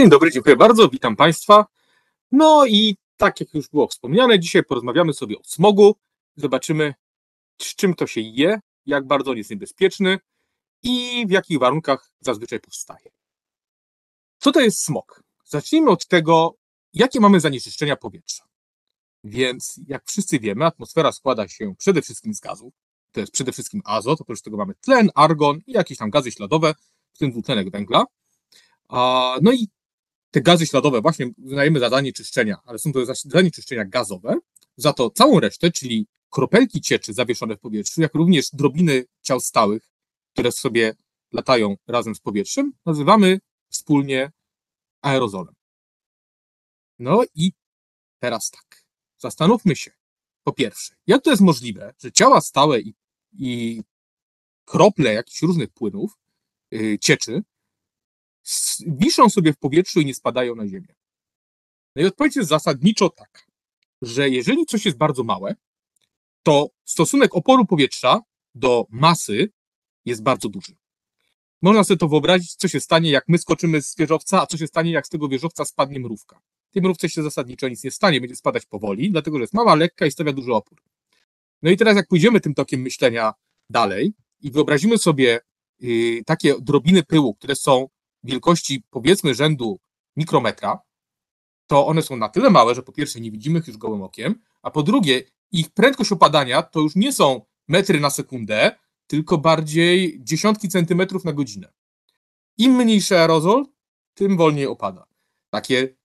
Dzień dobry, dziękuję bardzo, witam Państwa. No i tak jak już było wspomniane, dzisiaj porozmawiamy sobie o smogu. Zobaczymy, z czym to się je, jak bardzo on jest niebezpieczny i w jakich warunkach zazwyczaj powstaje. Co to jest smog? Zacznijmy od tego, jakie mamy zanieczyszczenia powietrza. Więc jak wszyscy wiemy, atmosfera składa się przede wszystkim z gazów. To jest przede wszystkim azot, oprócz tego mamy tlen, argon i jakieś tam gazy śladowe, w tym dwutlenek węgla. No i te gazy śladowe właśnie uznajemy za zanieczyszczenia, ale są to zanieczyszczenia gazowe. Za to całą resztę, czyli kropelki cieczy zawieszone w powietrzu, jak również drobiny ciał stałych, które sobie latają razem z powietrzem, nazywamy wspólnie aerozolem. No i teraz tak. Zastanówmy się, po pierwsze, jak to jest możliwe, że ciała stałe i, i krople jakichś różnych płynów, yy, cieczy, wiszą sobie w powietrzu i nie spadają na ziemię. No i odpowiedź jest zasadniczo taka, że jeżeli coś jest bardzo małe, to stosunek oporu powietrza do masy jest bardzo duży. Można sobie to wyobrazić, co się stanie, jak my skoczymy z wieżowca, a co się stanie, jak z tego wieżowca spadnie mrówka. Tej mrówce się zasadniczo nic nie stanie, będzie spadać powoli, dlatego że jest mała, lekka i stawia duży opór. No i teraz, jak pójdziemy tym tokiem myślenia dalej i wyobrazimy sobie yy, takie drobiny pyłu, które są wielkości powiedzmy rzędu mikrometra, to one są na tyle małe, że po pierwsze nie widzimy ich już gołym okiem, a po drugie ich prędkość opadania to już nie są metry na sekundę, tylko bardziej dziesiątki centymetrów na godzinę. Im mniejszy aerozol, tym wolniej opada. Takie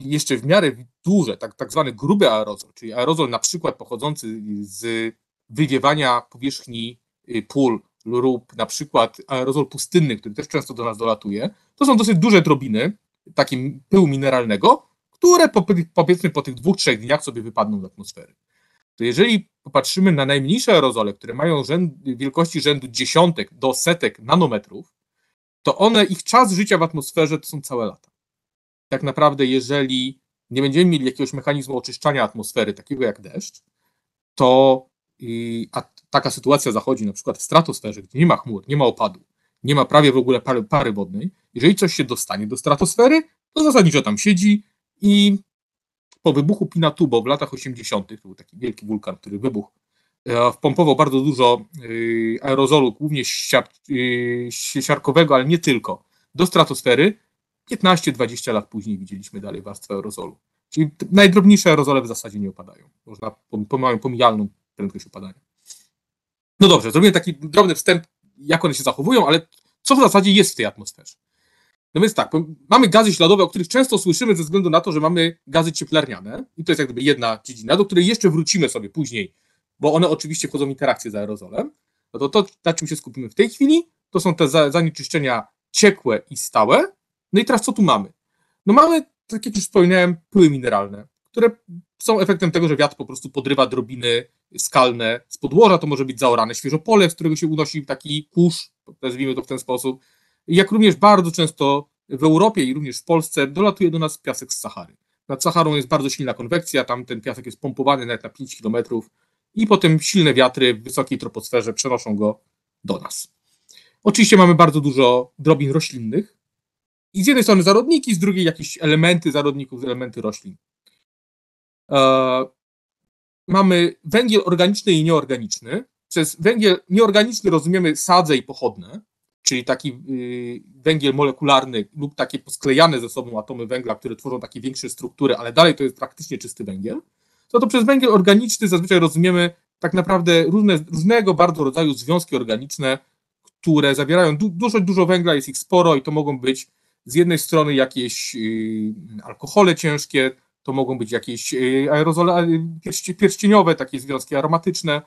jeszcze w miarę duże, tak, tak zwany gruby aerozol, czyli aerozol na przykład pochodzący z wywiewania powierzchni y, pól lub na przykład aerozol pustynny, który też często do nas dolatuje, to są dosyć duże drobiny takim pyłu mineralnego, które po, powiedzmy po tych dwóch, trzech dniach sobie wypadną z atmosfery. To jeżeli popatrzymy na najmniejsze aerozole, które mają rzęd, wielkości rzędu dziesiątek do setek nanometrów, to one, ich czas życia w atmosferze to są całe lata. Tak naprawdę, jeżeli nie będziemy mieli jakiegoś mechanizmu oczyszczania atmosfery, takiego jak deszcz, to a taka sytuacja zachodzi na przykład w stratosferze, gdzie nie ma chmur, nie ma opadu, nie ma prawie w ogóle pary, pary wodnej, jeżeli coś się dostanie do stratosfery, to zasadniczo tam siedzi i po wybuchu Pinatubo w latach 80., to był taki wielki wulkan, który wybuchł, e, wpompował bardzo dużo e, aerozolu, głównie siar, e, siarkowego, ale nie tylko, do stratosfery. 15-20 lat później widzieliśmy dalej warstwę aerozolu. Czyli najdrobniejsze aerozole w zasadzie nie opadają. Można, mają pomijalną prędkość opadania. No dobrze, zrobiłem taki drobny wstęp, jak one się zachowują, ale co w zasadzie jest w tej atmosferze? No więc tak, mamy gazy śladowe, o których często słyszymy ze względu na to, że mamy gazy cieplarniane i to jest jakby jedna dziedzina, do której jeszcze wrócimy sobie później, bo one oczywiście wchodzą w interakcję z aerozolem. No to to, na czym się skupimy w tej chwili, to są te zanieczyszczenia ciekłe i stałe. No i teraz co tu mamy? No mamy, tak jak już wspomniałem, pyły mineralne, które są efektem tego, że wiatr po prostu podrywa drobiny skalne z podłoża, to może być zaorane świeżo pole, z którego się unosi taki kurz, nazwijmy to w ten sposób, jak również bardzo często w Europie i również w Polsce dolatuje do nas piasek z Sahary. Nad Saharą jest bardzo silna konwekcja, tam ten piasek jest pompowany nawet na 5 km i potem silne wiatry w wysokiej troposferze przenoszą go do nas. Oczywiście mamy bardzo dużo drobin roślinnych i z jednej strony zarodniki, z drugiej jakieś elementy zarodników, elementy roślin. Mamy węgiel organiczny i nieorganiczny. Przez węgiel nieorganiczny rozumiemy sadze i pochodne, czyli taki y, węgiel molekularny lub takie posklejane ze sobą atomy węgla, które tworzą takie większe struktury, ale dalej to jest praktycznie czysty węgiel. No to przez węgiel organiczny zazwyczaj rozumiemy tak naprawdę różne, różnego bardzo rodzaju związki organiczne, które zawierają du dużo, dużo węgla, jest ich sporo i to mogą być z jednej strony jakieś yy, alkohole ciężkie, to mogą być jakieś y, aerozole pierścieniowe, takie związki aromatyczne,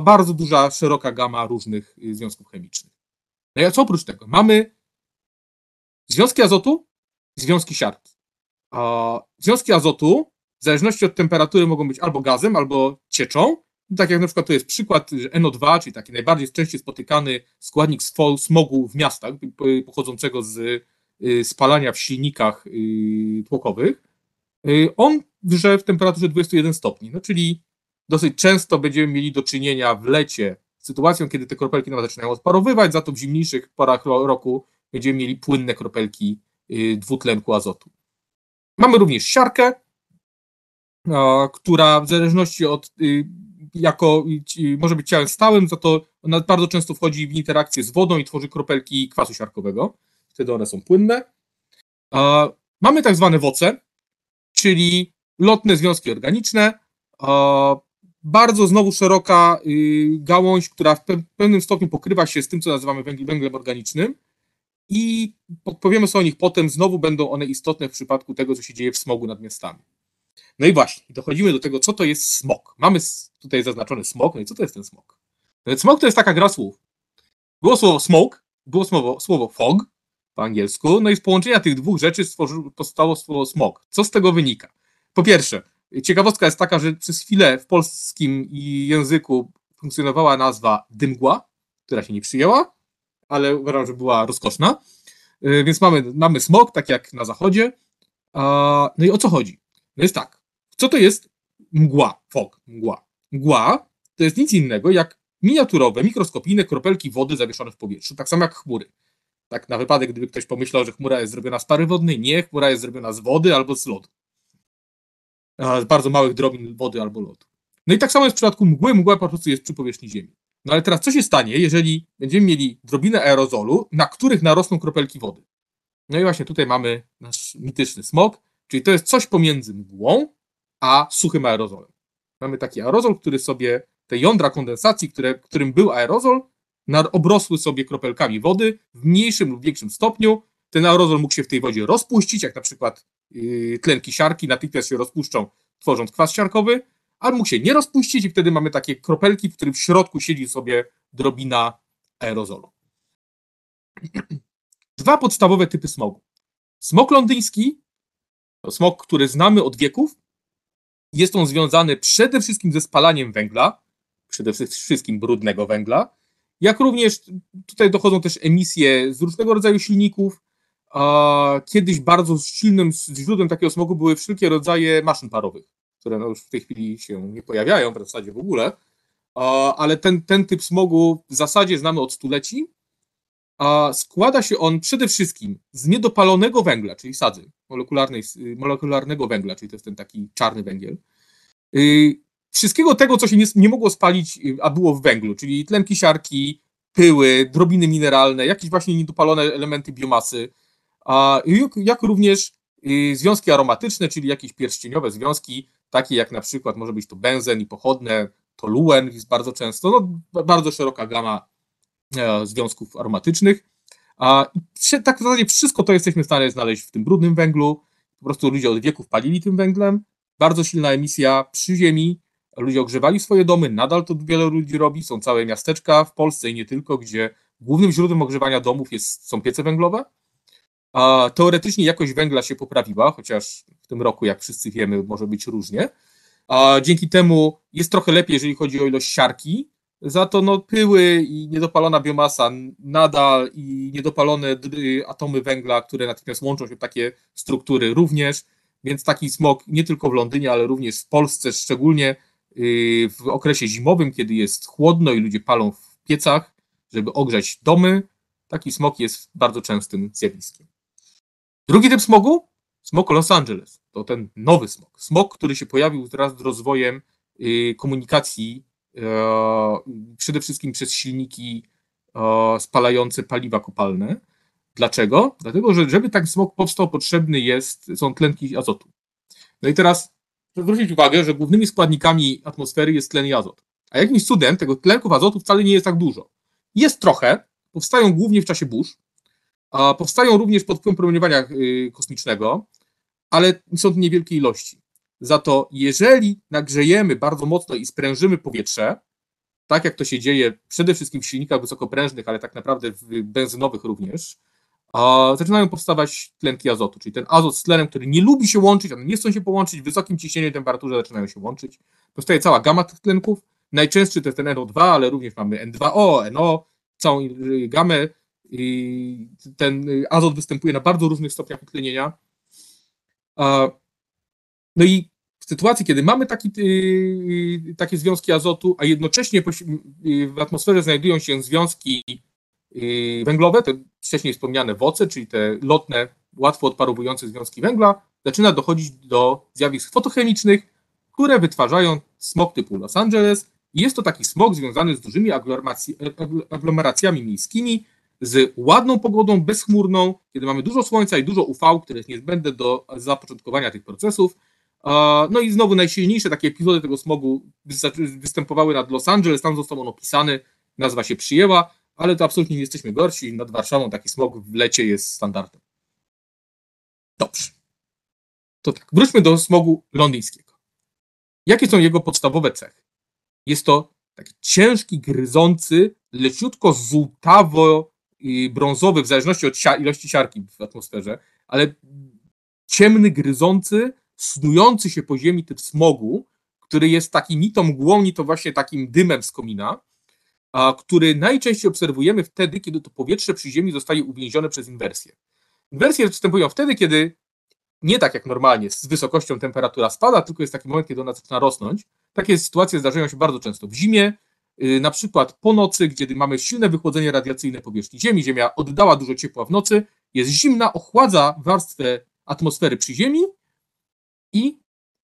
bardzo duża, szeroka gama różnych y, związków chemicznych. No i co oprócz tego? Mamy związki azotu, związki siarki. Związki azotu, w zależności od temperatury, mogą być albo gazem, albo cieczą. Tak jak na przykład to jest przykład NO2, czyli taki najbardziej częściej spotykany składnik smogu w miastach, pochodzącego z y, spalania w silnikach tłokowych. Y, on grze w temperaturze 21 stopni, no czyli dosyć często będziemy mieli do czynienia w lecie z sytuacją, kiedy te kropelki nawet zaczynają odparowywać, za to w zimniejszych porach roku będziemy mieli płynne kropelki dwutlenku azotu. Mamy również siarkę, która w zależności od jako może być ciałem stałym, za to ona bardzo często wchodzi w interakcję z wodą i tworzy kropelki kwasu siarkowego. Wtedy one są płynne. Mamy tak zwane woce, czyli lotne związki organiczne. Bardzo znowu szeroka y, gałąź, która w pewnym stopniu pokrywa się z tym, co nazywamy węglem organicznym. I powiemy sobie o nich potem, znowu będą one istotne w przypadku tego, co się dzieje w smogu nad miastami. No i właśnie, dochodzimy do tego, co to jest smog. Mamy tutaj zaznaczony smog, no i co to jest ten smog? Smog to jest taka gra słów. Było słowo smoke, było słowo, słowo fog po angielsku, no i z połączenia tych dwóch rzeczy powstało słowo smog. Co z tego wynika? Po pierwsze, ciekawostka jest taka, że przez chwilę w polskim języku funkcjonowała nazwa dymgła, która się nie przyjęła, ale uważam, że była rozkoszna. Y, więc mamy, mamy smog, tak jak na zachodzie. No i o co chodzi? No jest tak, co to jest mgła, fog, mgła? Mgła to jest nic innego jak miniaturowe, mikroskopijne kropelki wody zawieszone w powietrzu, tak samo jak chmury. Tak na wypadek, gdyby ktoś pomyślał, że chmura jest zrobiona z pary wodnej, nie, chmura jest zrobiona z wody albo z lodu. Z bardzo małych drobin wody albo lodu. No i tak samo jest w przypadku mgły, mgła po prostu jest przy powierzchni Ziemi. No ale teraz co się stanie, jeżeli będziemy mieli drobinę aerozolu, na których narosną kropelki wody? No i właśnie tutaj mamy nasz mityczny smog, czyli to jest coś pomiędzy mgłą a suchym aerozolem. Mamy taki aerozol, który sobie, te jądra kondensacji, które, którym był aerozol, obrosły sobie kropelkami wody w mniejszym lub większym stopniu. Ten aerozol mógł się w tej wodzie rozpuścić, jak na przykład yy, tlenki siarki natychmiast się rozpuszczą, tworząc kwas siarkowy, albo mógł się nie rozpuścić i wtedy mamy takie kropelki, w którym w środku siedzi sobie drobina aerozolu. Dwa podstawowe typy smogu. Smog londyński to smog, który znamy od wieków. Jest on związany przede wszystkim ze spalaniem węgla, przede wszystkim brudnego węgla, jak również tutaj dochodzą też emisje z różnego rodzaju silników. Kiedyś bardzo silnym źródłem takiego smogu były wszelkie rodzaje maszyn parowych, które no już w tej chwili się nie pojawiają w zasadzie w ogóle, ale ten, ten typ smogu w zasadzie znamy od stuleci. Składa się on przede wszystkim z niedopalonego węgla, czyli sadzy molekularnej, molekularnego węgla, czyli to jest ten taki czarny węgiel, y, wszystkiego tego, co się nie, nie mogło spalić, y, a było w węglu, czyli tlenki siarki, pyły, drobiny mineralne, jakieś właśnie niedopalone elementy biomasy, a jak również y, związki aromatyczne, czyli jakieś pierścieniowe związki, takie jak na przykład może być to benzen i pochodne, toluen jest bardzo często, no, bardzo szeroka gama e, związków aromatycznych. I tak w zasadzie wszystko to jesteśmy w stanie znaleźć w tym brudnym węglu. Po prostu ludzie od wieków palili tym węglem. Bardzo silna emisja przy ziemi, ludzie ogrzewali swoje domy, nadal to wiele ludzi robi, są całe miasteczka w Polsce i nie tylko, gdzie głównym źródłem ogrzewania domów jest, są piece węglowe. A teoretycznie jakość węgla się poprawiła, chociaż w tym roku, jak wszyscy wiemy, może być różnie. A dzięki temu jest trochę lepiej, jeżeli chodzi o ilość siarki, za to no, pyły i niedopalona biomasa nadal i niedopalone atomy węgla, które natychmiast łączą się w takie struktury również, więc taki smog nie tylko w Londynie, ale również w Polsce, szczególnie Y, w okresie zimowym, kiedy jest chłodno i ludzie palą w piecach, żeby ogrzać domy, taki smog jest bardzo częstym zjawiskiem. Drugi typ smogu? Smog Los Angeles. To ten nowy smog. Smog, który się pojawił wraz z rozwojem y, komunikacji, e, przede wszystkim przez silniki e, spalające paliwa kopalne. Dlaczego? Dlatego, że żeby tak smog powstał, potrzebny jest, są tlenki azotu. No i teraz zwrócić uwagę, że głównymi składnikami atmosfery jest tlen i azot. A jakimś cudem tego tlenków azotu wcale nie jest tak dużo. Jest trochę, powstają głównie w czasie burz, a powstają również pod wpływem promieniowania y, kosmicznego, ale są to niewielkie ilości. Za to jeżeli nagrzejemy bardzo mocno i sprężymy powietrze, tak jak to się dzieje przede wszystkim w silnikach wysokoprężnych, ale tak naprawdę w benzynowych również, zaczynają powstawać tlenki azotu, czyli ten azot z tlenem, który nie lubi się łączyć, one nie chcą się połączyć, w wysokim ciśnieniu i temperaturze zaczynają się łączyć. Powstaje cała gama tych tlenków. Najczęstszy to jest ten NO2, ale również mamy N2O, NO, całą gamę. I ten azot występuje na bardzo różnych stopniach utlenienia. No i w sytuacji, kiedy mamy taki, takie związki azotu, a jednocześnie w atmosferze znajdują się związki y, węglowe, te wcześniej wspomniane woce, czyli te lotne, łatwo odparowujące związki węgla, zaczyna dochodzić do zjawisk fotochemicznych, które wytwarzają smog typu Los Angeles. Jest to taki smog związany z dużymi aglomeracjami miejskimi, z ładną pogodą, bezchmurną, kiedy mamy dużo słońca i dużo UV, które jest niezbędne do zapoczątkowania tych procesów. No i znowu najsilniejsze takie epizody tego smogu występowały nad Los Angeles, tam został on opisany, nazwa się przyjęła, ale to absolutnie nie jesteśmy gorsi. Nad Warszawą taki smog w lecie jest standardem. Dobrze. To tak, wróćmy do smogu londyńskiego. Jakie są jego podstawowe cechy? Jest to taki ciężki, gryzący, leciutko żółtawo-brązowy, w zależności od ilości siarki w atmosferze, ale ciemny, gryzący, snujący się po ziemi typ smogu, który jest taki ni to mgłą, ni to właśnie takim dymem z komina, a który najczęściej obserwujemy wtedy, kiedy to powietrze przy ziemi zostaje uwięzione przez inwersję. Inwersje występują wtedy, kiedy nie tak jak normalnie z wysokością temperatura spada, tylko jest taki moment, kiedy ona zaczyna rosnąć. Takie sytuacje zdarzają się bardzo często w zimie, y, na przykład po nocy, kiedy mamy silne wychłodzenie radiacyjne powierzchni Ziemi, Ziemia oddała dużo ciepła w nocy, jest zimna, ochładza warstwę atmosfery przy Ziemi i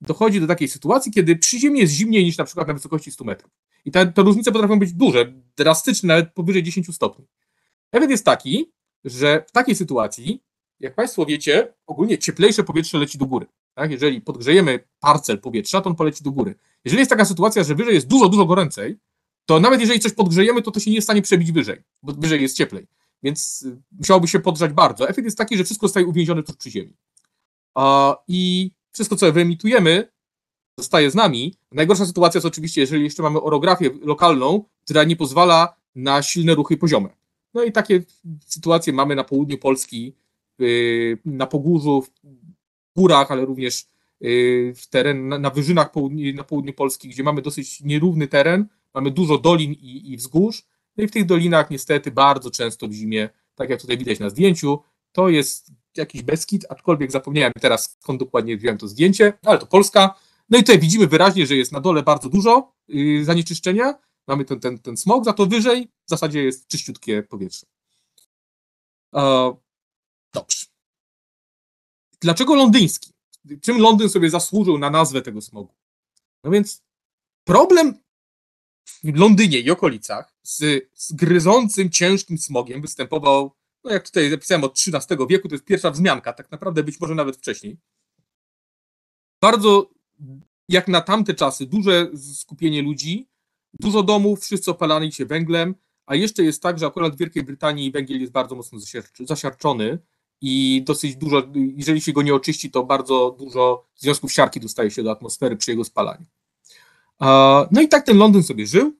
dochodzi do takiej sytuacji, kiedy przy Ziemi jest zimniej niż na przykład na wysokości 100 metrów. I te, te różnice potrafią być duże, drastyczne, nawet powyżej 10 stopni. Efekt jest taki, że w takiej sytuacji, jak Państwo wiecie, ogólnie cieplejsze powietrze leci do góry. Tak? Jeżeli podgrzejemy parcel powietrza, to on poleci do góry. Jeżeli jest taka sytuacja, że wyżej jest dużo, dużo goręcej, to nawet jeżeli coś podgrzejemy, to to się nie jest w stanie przebić wyżej, bo wyżej jest cieplej. Więc y, musiałoby się podgrzać bardzo. Efekt jest taki, że wszystko zostaje uwięzione tuż przy ziemi. I wszystko, co wyemitujemy, zostaje z nami. Najgorsza sytuacja jest oczywiście, jeżeli jeszcze mamy orografię lokalną, która nie pozwala na silne ruchy poziome. No i takie sytuacje mamy na południu Polski, y, na Pogórzu, w górach, ale również y, w teren, na, wyżynach na południu Polski, gdzie mamy dosyć nierówny teren, mamy dużo dolin i, i wzgórz. No i w tych dolinach niestety bardzo często w zimie, tak jak tutaj widać na zdjęciu, to jest jakiś Beskid, aczkolwiek zapomniałem teraz skąd dokładnie wziąłem to zdjęcie, ale to Polska. No i tutaj widzimy wyraźnie, że jest na dole bardzo dużo yy, zanieczyszczenia, mamy ten, ten, ten smog, za to wyżej w zasadzie jest czyściutkie powietrze. E, dobrze. Dlaczego londyński? Czym Londyn sobie zasłużył na nazwę tego smogu? No więc problem w Londynie i okolicach z, z gryzącym, ciężkim smogiem występował no jak tutaj zapisałem od XIII wieku, to jest pierwsza wzmianka, tak naprawdę być może nawet wcześniej. Bardzo, jak na tamte czasy, duże skupienie ludzi, dużo domów, wszyscy opalani się węglem, a jeszcze jest tak, że akurat w Wielkiej Brytanii węgiel jest bardzo mocno zasiarczony i dosyć dużo, jeżeli się go nie oczyści, to bardzo dużo związków siarki dostaje się do atmosfery przy jego spalaniu. No i tak ten Londyn sobie żył,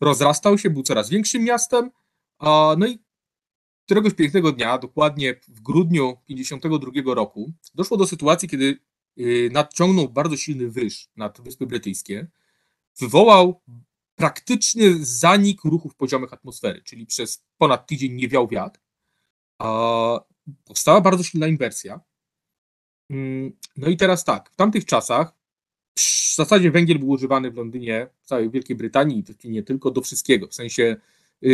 rozrastał się, był coraz większym miastem, no i któregoś pięknego dnia, dokładnie w grudniu 1952 roku, doszło do sytuacji, kiedy y, nadciągnął bardzo silny wyż nad Wyspy Brytyjskie, wywołał praktyczny zanik ruchów poziomych atmosfery, czyli przez ponad tydzień nie wiał wiatr. Powstała bardzo silna inwersja. Mm, no i teraz tak, w tamtych czasach w zasadzie węgiel był używany w Londynie, w całej Wielkiej Brytanii nie tylko do wszystkiego, w sensie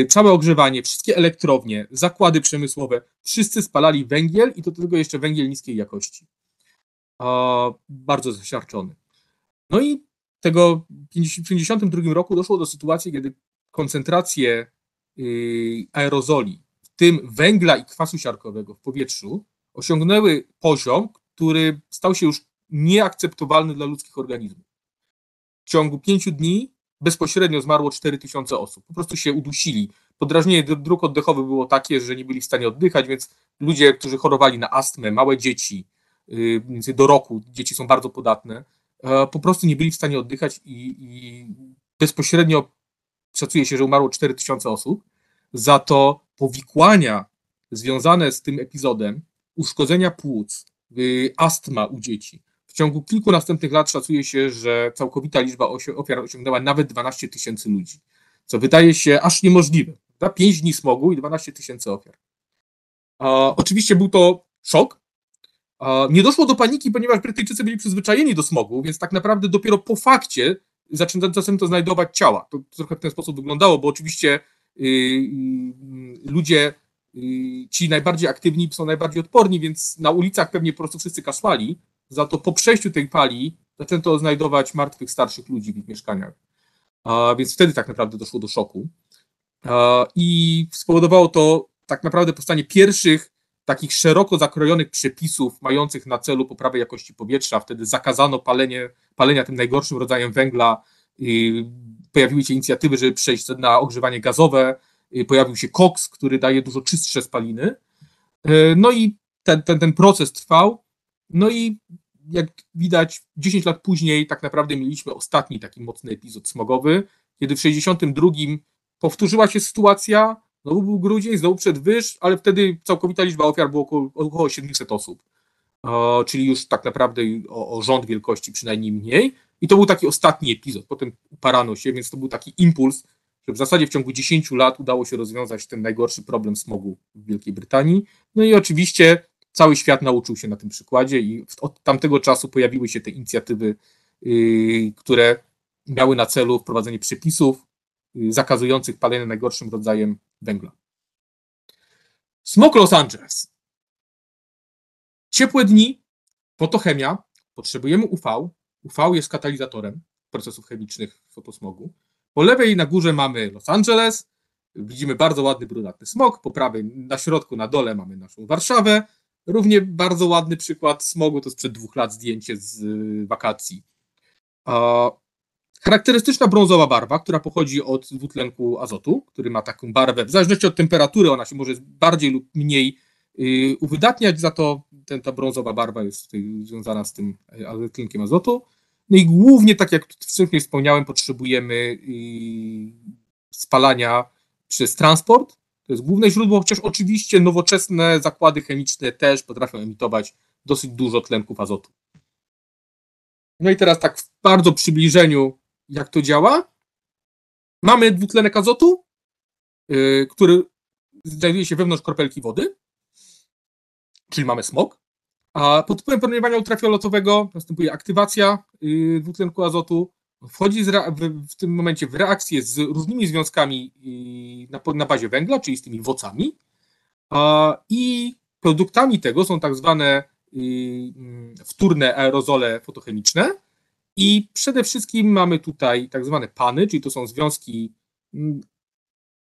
całe ogrzewanie, wszystkie elektrownie, zakłady przemysłowe, wszyscy spalali węgiel i do tego jeszcze węgiel niskiej jakości. Bardzo zasiarczony. No i tego w 1952 roku doszło do sytuacji, kiedy koncentracje y, aerozoli, w tym węgla i kwasu siarkowego w powietrzu, osiągnęły poziom, który stał się już nieakceptowalny dla ludzkich organizmów. W ciągu pięciu dni bezpośrednio zmarło 4000 osób. Po prostu się udusili. Podrażnienie dróg oddechowych było takie, że nie byli w stanie oddychać, więc ludzie, którzy chorowali na astmę, małe dzieci, y, do roku, dzieci są bardzo podatne, e, po prostu nie byli w stanie oddychać i, i bezpośrednio szacuje się, że umarło 4000 osób. Za to powikłania związane z tym epizodem, uszkodzenia płuc, y, astma u dzieci, ciągu kilku następnych lat szacuje się, że całkowita liczba ofiar osiągnęła nawet 12 tysięcy ludzi, co wydaje się aż niemożliwe. Pięć 5 dni smogu i 12 tysięcy ofiar. oczywiście był to szok. nie doszło do paniki, ponieważ Brytyjczycy byli przyzwyczajeni do smogu, więc tak naprawdę dopiero po fakcie zaczęto to znajdować ciała. To trochę w ten sposób wyglądało, bo oczywiście ludzie, ci najbardziej aktywni są najbardziej odporni, więc na ulicach pewnie po prostu wszyscy kaszlali, za to po przejściu tej pali zaczęto znajdować martwych starszych ludzi w ich mieszkaniach. Więc wtedy tak naprawdę doszło do szoku. I spowodowało to tak naprawdę powstanie pierwszych takich szeroko zakrojonych przepisów mających na celu poprawę jakości powietrza. Wtedy zakazano palenie, palenia tym najgorszym rodzajem węgla. Pojawiły się inicjatywy, żeby przejść na ogrzewanie gazowe. Pojawił się koks, który daje dużo czystsze spaliny. E, no i ten, ten, ten proces trwał. No i jak widać, 10 lat później tak naprawdę mieliśmy ostatni taki mocny epizod smogowy, kiedy w 62 powtórzyła się sytuacja, znowu był grudzień, znowu przed wyż, ale wtedy całkowita liczba ofiar było około, około 700 osób, czyli już tak naprawdę o, o, rząd wielkości przynajmniej mniej. I to był taki ostatni epizod, potem uparano się, więc to był taki impuls, że w zasadzie w ciągu 10 lat udało się rozwiązać ten najgorszy problem smogu w Wielkiej Brytanii, no i oczywiście cały świat nauczył się na tym przykładzie i od tamtego czasu pojawiły się te inicjatywy, yy, które miały na celu wprowadzenie przepisów yy, zakazujących palenia najgorszym rodzajem węgla. Smog Los Angeles. Ciepłe dni, fotochemia, potrzebujemy UV. UV jest katalizatorem procesów chemicznych fotosmogu. Po lewej na górze mamy Los Angeles, widzimy bardzo ładny, brunatny smog, po prawej na środku, na dole mamy naszą Warszawę, Równie bardzo ładny przykład smogu, to sprzed dwóch lat zdjęcie z y, wakacji. Charakterystyczna brązowa barwa, która pochodzi od dwutlenku azotu, który ma taką barwę, w zależności od temperatury, ona się może bardziej lub mniej y, uwydatniać, za to ten, ta brązowa barwa jest związana z tym y, tlenkiem azotu. No i głównie, tak jak wcześniej wspomniałem, potrzebujemy spalania przez transport, to jest główne źródło, chociaż oczywiście nowoczesne zakłady chemiczne też potrafią emitować dosyć dużo tlenków azotu. No i teraz tak w bardzo przybliżeniu, jak to działa. Mamy dwutlenek azotu, yy, który znajduje się wewnątrz kropelki wody, czyli mamy smog, a pod wpływem promieniowania ultrafioletowego następuje aktywacja yy, dwutlenku azotu, wchodzi w, w, tym momencie w reakcję z różnymi związkami na, na bazie węgla, czyli z tymi wocami. I produktami tego są tak zwane mm, wtórne aerozole fotochemiczne. I przede wszystkim mamy tutaj tak zwane pany, czyli to są związki, mm,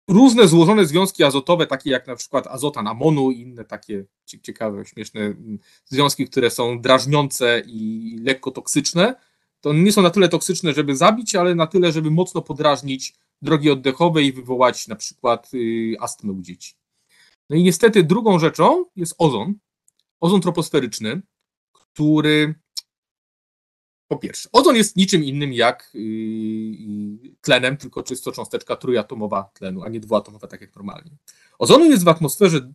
różne złożone związki azotowe, takie jak na przykład azotan amonu i inne takie ciekawe, śmieszne mm, związki, które są drażniące i lekko toksyczne to nie są na tyle toksyczne, żeby zabić, ale na tyle, żeby mocno podrażnić drogi oddechowe i wywołać na przykład y, astmę u dzieci. No i niestety drugą rzeczą jest ozon, ozon troposferyczny, który po pierwsze, ozon jest niczym innym jak y, tlenem, tylko czysto cząsteczka trójatomowa tlenu, a nie dwuatomowa, tak jak normalnie. Ozonu jest w atmosferze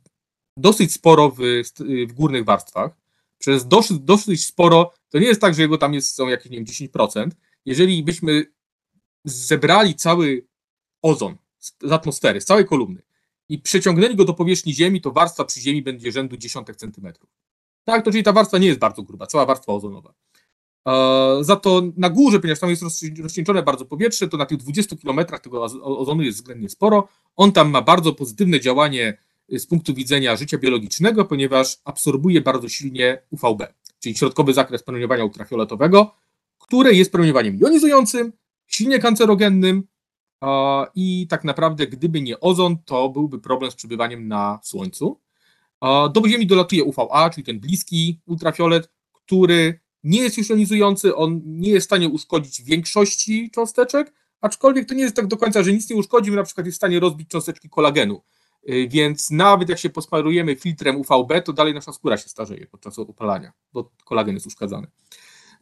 dosyć sporo w, w górnych warstwach, przez dosyć, dosyć sporo, to nie jest tak, że jego tam jest, są jakieś, nie wiem, 10%. Jeżeli byśmy zebrali cały ozon z atmosfery, z całej kolumny i przeciągnęli go do powierzchni Ziemi, to warstwa przy Ziemi będzie rzędu dziesiątek centymetrów. Tak, to czyli ta warstwa nie jest bardzo gruba, cała warstwa ozonowa. Za to na górze, ponieważ tam jest rozcieńczone bardzo powietrze, to na tych 20 kilometrach tego ozonu jest względnie sporo. On tam ma bardzo pozytywne działanie z punktu widzenia życia biologicznego, ponieważ absorbuje bardzo silnie UVB, czyli środkowy zakres promieniowania ultrafioletowego, które jest promieniowaniem jonizującym, silnie kancerogennym i tak naprawdę gdyby nie ozon, to byłby problem z przebywaniem na Słońcu. Do Ziemi dolatuje UVA, czyli ten bliski ultrafiolet, który nie jest już jonizujący, on nie jest w stanie uszkodzić większości cząsteczek, aczkolwiek to nie jest tak do końca, że nic nie uszkodzi, na przykład jest w stanie rozbić cząsteczki kolagenu, więc nawet jak się posmarujemy filtrem UVB, to dalej nasza skóra się starzeje podczas opalania, bo kolagen jest uszkadzany.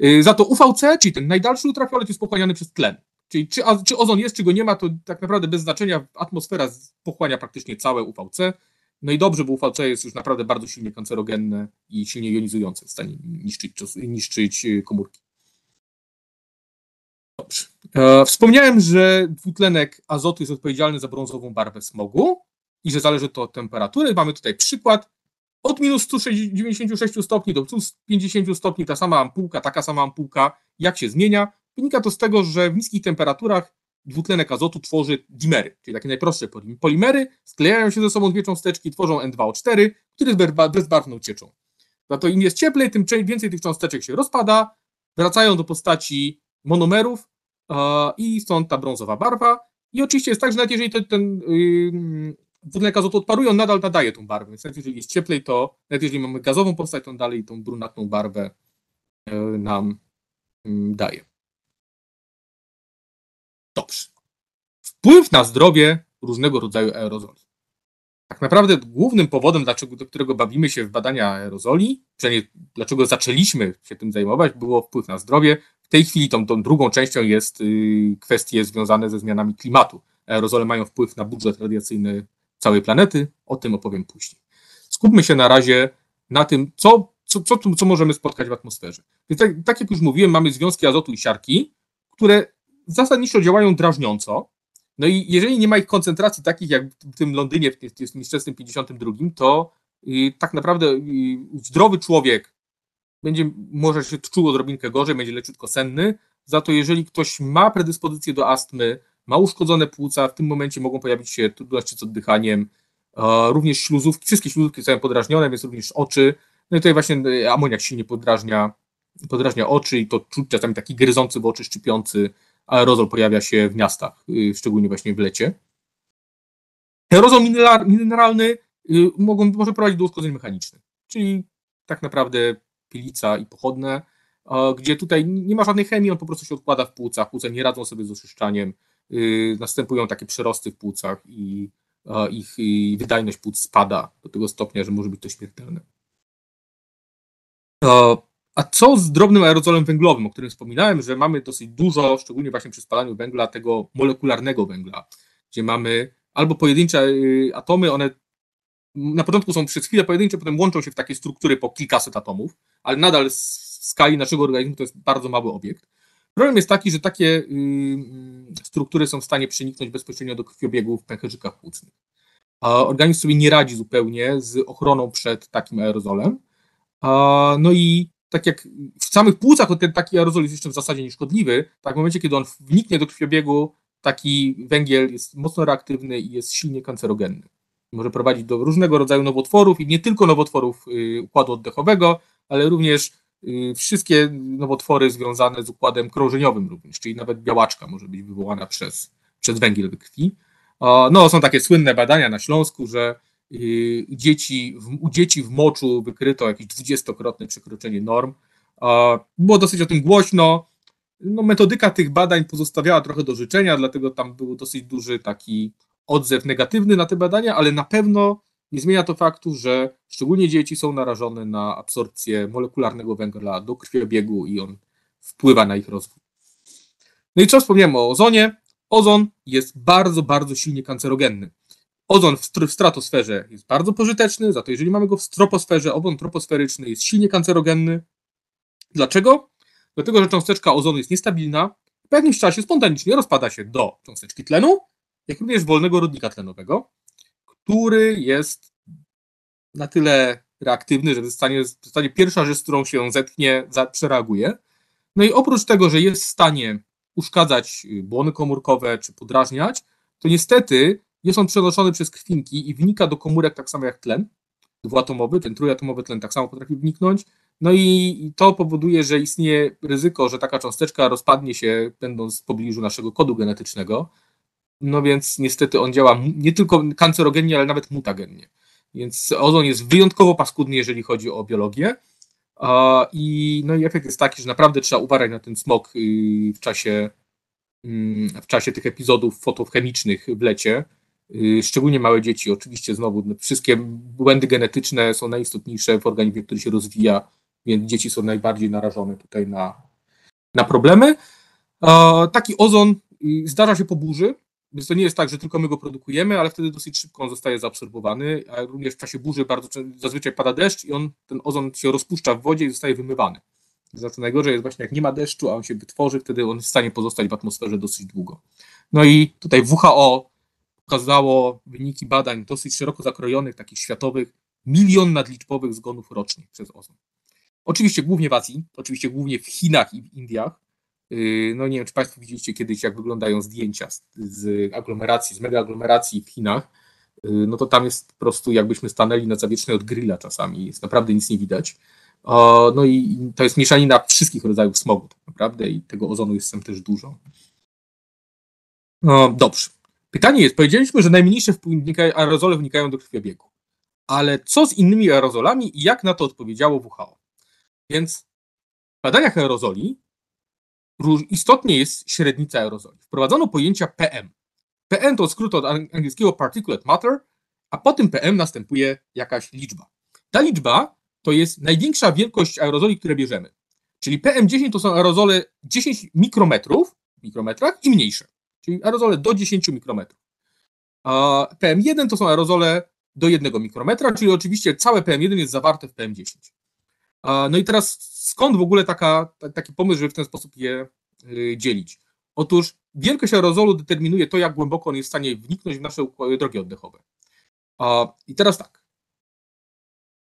Y, za to UVC, czyli ten najdalszy ultrafiolet, jest pochłaniany przez tlen. Czyli czy, czy ozon jest, czy go nie ma, to tak naprawdę bez znaczenia atmosfera pochłania praktycznie całe UVC. No i dobrze, bo UVC jest już naprawdę bardzo silnie kancerogenne i silnie jonizujące, w stanie niszczyć, niszczyć y, komórki. Dobrze. E, wspomniałem, że dwutlenek azotu jest odpowiedzialny za brązową barwę smogu i że zależy to od temperatury. Mamy tutaj przykład od minus 196 stopni do plus 50 stopni ta sama ampułka, taka sama ampułka, jak się zmienia? Wynika to z tego, że w niskich temperaturach dwutlenek azotu tworzy dimery, czyli takie najprostsze polimery, sklejają się ze sobą dwie cząsteczki, tworzą N2O4, które bezbarwną cieczą. Za to im jest cieplej, tym więcej tych cząsteczek się rozpada, wracają do postaci monomerów i stąd ta brązowa barwa. I oczywiście jest tak, że nawet jeżeli ten dwutlenek azotu odparuje, on nadal nadaje tą barwę. Więc nawet jeżeli jest cieplej, to nawet jeżeli mamy gazową postać, to on dalej tą brunatną barwę yy, nam yy, daje. Dobrze. Wpływ na zdrowie różnego rodzaju aerozoli. Tak naprawdę głównym powodem, dlaczego, do którego bawimy się w badania aerozoli, przynajmniej dlaczego zaczęliśmy się tym zajmować, było wpływ na zdrowie. W tej chwili tą, tą drugą częścią jest y, kwestie związane ze zmianami klimatu. Aerozole mają wpływ na budżet radiacyjny całej planety, o tym opowiem później. Skupmy się na razie na tym, co, co, co, co możemy spotkać w atmosferze. Więc tak, tak jak już mówiłem, mamy związki azotu i siarki, które zasadniczo działają drażniąco. No i jeżeli nie ma ich koncentracji takich jak w tym Londynie w 1952, to y, tak naprawdę y, zdrowy człowiek będzie może się czuł odrobinkę gorzej, będzie leciutko senny. Za to jeżeli ktoś ma predyspozycję do astmy, ma uszkodzone płuca, w tym momencie mogą pojawić się trudności z oddychaniem, również śluzówki, wszystkie śluzówki są podrażnione, więc również oczy. No i tutaj właśnie y, amoniak silnie podrażnia, podrażnia oczy i to czuć czasami taki gryzący w oczy, szczypiący aerozol pojawia się w miastach, y, szczególnie właśnie w lecie. Aerozol mineralny y, mogą, może prowadzić do uszkodzeń mechanicznych, czyli tak naprawdę pilica i pochodne, gdzie tutaj nie ma żadnej chemii, on po prostu się odkłada w płucach, płuce nie radzą sobie z oczyszczaniem, następują takie przerosty w płucach i ich wydajność płuc spada do tego stopnia, że może być to śmiertelne. A co z drobnym aerozolem węglowym, o którym wspominałem, że mamy dosyć dużo, szczególnie właśnie przy spalaniu węgla, tego molekularnego węgla, gdzie mamy albo pojedyncze y, atomy, one na początku są przez chwilę pojedyncze, potem łączą się w takie struktury po kilkaset atomów, ale nadal w skali naszego organizmu to jest bardzo mały obiekt. Problem jest taki, że takie y, y, struktury są w stanie przeniknąć bezpośrednio do krwiobiegu w pęcherzykach płucnych. A organizm sobie nie radzi zupełnie z ochroną przed takim aerozolem. No i tak jak w samych płucach ten taki aerozol jest jeszcze w zasadzie nieszkodliwy, tak w momencie, kiedy on wniknie do krwiobiegu, taki węgiel jest mocno reaktywny i jest silnie kancerogenny. Może prowadzić do różnego rodzaju nowotworów i nie tylko nowotworów y, układu oddechowego, ale również wszystkie nowotwory związane z układem krążeniowym również, czyli nawet białaczka może być wywołana przez, przez węgiel we krwi. No, są takie słynne badania na Śląsku, że Y, dzieci, u dzieci w moczu wykryto jakieś dwudziestokrotne przekroczenie norm. Było dosyć o tym głośno. No, metodyka tych badań pozostawiała trochę do życzenia, dlatego tam był dosyć duży taki odzew negatywny na te badania, ale na pewno nie zmienia to faktu, że szczególnie dzieci są narażone na absorpcję molekularnego węgla do krwiobiegu i on wpływa na ich rozwój. No i co wspomniałem o ozonie? Ozon jest bardzo, bardzo silnie kancerogenny. Ozon w stratosferze jest bardzo pożyteczny, za to jeżeli mamy go w troposferze, ozon troposferyczny jest silnie kancerogenny. Dlaczego? Dlatego, że cząsteczka ozonu jest niestabilna, po jakimś czasie spontanicznie rozpada się do cząsteczki tlenu, jak również wolnego rodnika tlenowego, który jest na tyle reaktywny, że zostanie, zostanie pierwsza rzecz, z którą się zetknie, za, przereaguje. No i oprócz tego, że jest w stanie uszkadzać błony komórkowe czy podrażniać, to niestety jest on przenoszony przez krwinki i wnika do komórek tak samo jak tlen dwuatomowy, ten trójatomowy tlen tak samo potrafi wniknąć. No i to powoduje, że istnieje ryzyko, że taka cząsteczka rozpadnie się, będąc w pobliżu naszego kodu genetycznego. No więc niestety on działa nie tylko kancerogennie, ale nawet mutagennie. Więc ozon jest wyjątkowo paskudny, jeżeli chodzi o biologię. I, no i efekt jest taki, że naprawdę trzeba uważać na ten smog y, w czasie, mm, w czasie tych epizodów fotochemicznych w lecie Y, szczególnie małe dzieci. Oczywiście znowu no, wszystkie błędy genetyczne są najistotniejsze w organizmie, który się rozwija, więc dzieci są najbardziej narażone tutaj na, na problemy. Taki ozon y, zdarza się po burzy, więc to nie jest tak, że tylko my go produkujemy, ale wtedy dosyć szybko on zostaje zaabsorbowany, a również w czasie burzy bardzo zazwyczaj pada deszcz i on, ten ozon się rozpuszcza w wodzie i zostaje wymywany. Za to najgorzej jest właśnie jak nie ma deszczu, a on się wytworzy, wtedy on jest w stanie pozostać w atmosferze dosyć długo. No i tutaj WHO pokazało wyniki badań dosyć szeroko zakrojonych, takich światowych, milion nadliczbowych zgonów rocznie przez ozon. Oczywiście głównie w Azji, oczywiście głównie w Chinach i w Indiach, no nie wiem, czy Państwo widzieliście kiedyś, jak wyglądają zdjęcia z, z aglomeracji, z mega aglomeracji w Chinach. Y, no to tam jest po prostu jakbyśmy stanęli na zawiecznej od grilla czasami, jest naprawdę nic nie widać. No i to jest mieszanina wszystkich rodzajów smogu tak naprawdę i tego ozonu jest tam też dużo. No, dobrze. Pytanie jest, powiedzieliśmy, że najmniejsze aerozole wnikają do krwiobiegu. Ale co z innymi aerozolami i jak na to odpowiedziało WHO? Więc w badaniach aerozoli istotnie jest średnica aerozoli. Wprowadzono pojęcia PM. PM to skrót od angielskiego particulate matter, a po tym PM następuje jakaś liczba. Ta liczba to jest największa wielkość aerozoli, które bierzemy. Czyli PM10 to są aerozole 10 mikrometrów w mikrometrach i mniejsze, czyli aerozole do 10 mikrometrów. A PM1 to są aerozole do 1 mikrometra, czyli oczywiście całe PM1 jest zawarte w PM10. No i teraz skąd w ogóle taka, taki pomysł, żeby w ten sposób je y, dzielić? Otóż wielkość aerozolu determinuje to, jak głęboko on jest w stanie wniknąć w nasze drogi oddechowe. I teraz tak.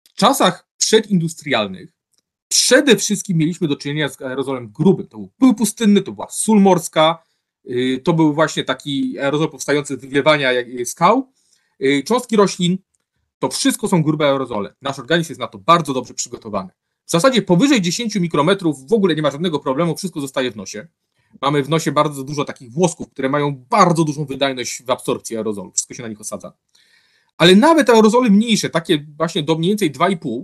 W czasach przedindustrialnych przede wszystkim mieliśmy do czynienia z aerozolem grubym. To był pył pustynny, to była sól morska, y, to był właśnie taki aerozol powstający z wywiewania skał, y, cząstki roślin, to wszystko są grube aerozole. Nasz organizm jest na to bardzo dobrze przygotowany. W zasadzie powyżej 10 mikrometrów w ogóle nie ma żadnego problemu, wszystko zostaje w nosie. Mamy w nosie bardzo dużo takich włosków, które mają bardzo dużą wydajność w absorpcji aerozolu. Wszystko się na nich osadza. Ale nawet aerozole mniejsze, takie właśnie do mniej więcej 2,5,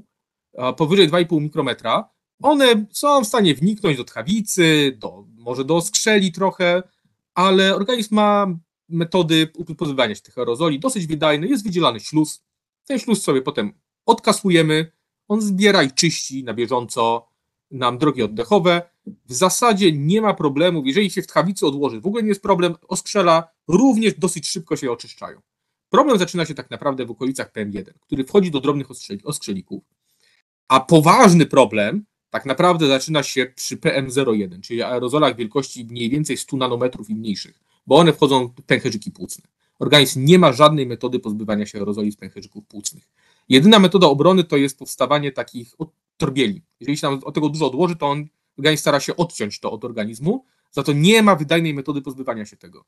powyżej 2,5 mikrometra, one są w stanie wniknąć do tchawicy, do, może do skrzeli trochę, ale organizm ma metody pozbywania się tych aerozoli dosyć wydajne. Jest wydzielany śluz. Ten śluz sobie potem odkasujemy, on zbiera i czyści na bieżąco nam drogi oddechowe. W zasadzie nie ma problemów, jeżeli się w tchawicy odłoży, w ogóle nie jest problem, oskrzela również dosyć szybko się oczyszczają. Problem zaczyna się tak naprawdę w okolicach PM1, który wchodzi do drobnych ostrzelików, a poważny problem tak naprawdę zaczyna się przy PM01, czyli aerozolach wielkości mniej więcej 100 nanometrów i mniejszych, bo one wchodzą w pęcherzyki płucne. Organizm nie ma żadnej metody pozbywania się aerozoli z pęcherzyków płucnych. Jedyna metoda obrony to jest powstawanie takich torbieli. Jeżeli się nam od tego dużo odłoży, to on, organizm stara się odciąć to od organizmu, za to nie ma wydajnej metody pozbywania się tego.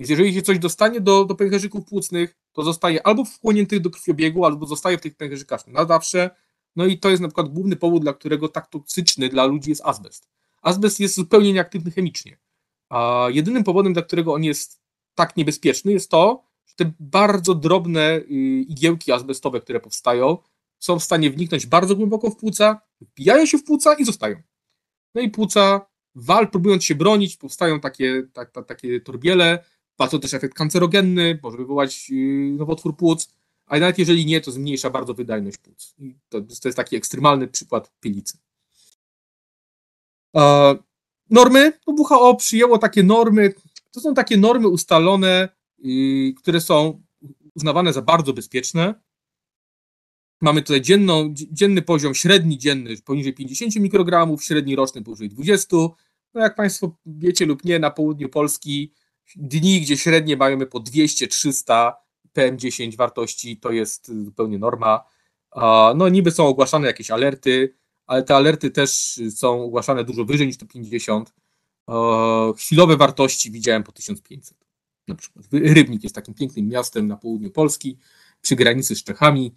Więc jeżeli się coś dostanie do, do pęcherzyków płucnych, to zostaje albo wchłonięty do krwiobiegu, albo zostaje w tych pęcherzykach na zawsze. No i to jest na przykład główny powód, dla którego tak toksyczny dla ludzi jest azbest. Azbest jest zupełnie nieaktywny chemicznie. A jedynym powodem, dla którego on jest tak niebezpieczny, jest to, że te bardzo drobne y, igiełki azbestowe, które powstają, są w stanie wniknąć bardzo głęboko w płuca, wbijają się w płuca i zostają. No i płuca, wal, próbując się bronić, powstają takie, tak, tak, takie torbiele, to też efekt kancerogenny, może wywołać y, nowotwór płuc, a nawet jeżeli nie, to zmniejsza bardzo wydajność płuc. I to, to jest taki ekstremalny przykład pielicy. Normy, no WHO przyjęło takie normy, to są takie normy ustalone, yy, które są uznawane za bardzo bezpieczne. Mamy tutaj dzienną, dzienny poziom, średni dzienny poniżej 50 mikrogramów, średni roczny powyżej 20. No jak Państwo wiecie lub nie, na południu Polski dni, gdzie średnie mamy po 200-300 PM10 wartości, to jest zupełnie norma. No niby są ogłaszane jakieś alerty, ale te alerty też są ogłaszane dużo wyżej niż to 50. Chwilowe wartości widziałem po 1500. Na przykład Rybnik jest takim pięknym miastem na południu Polski, przy granicy z Czechami.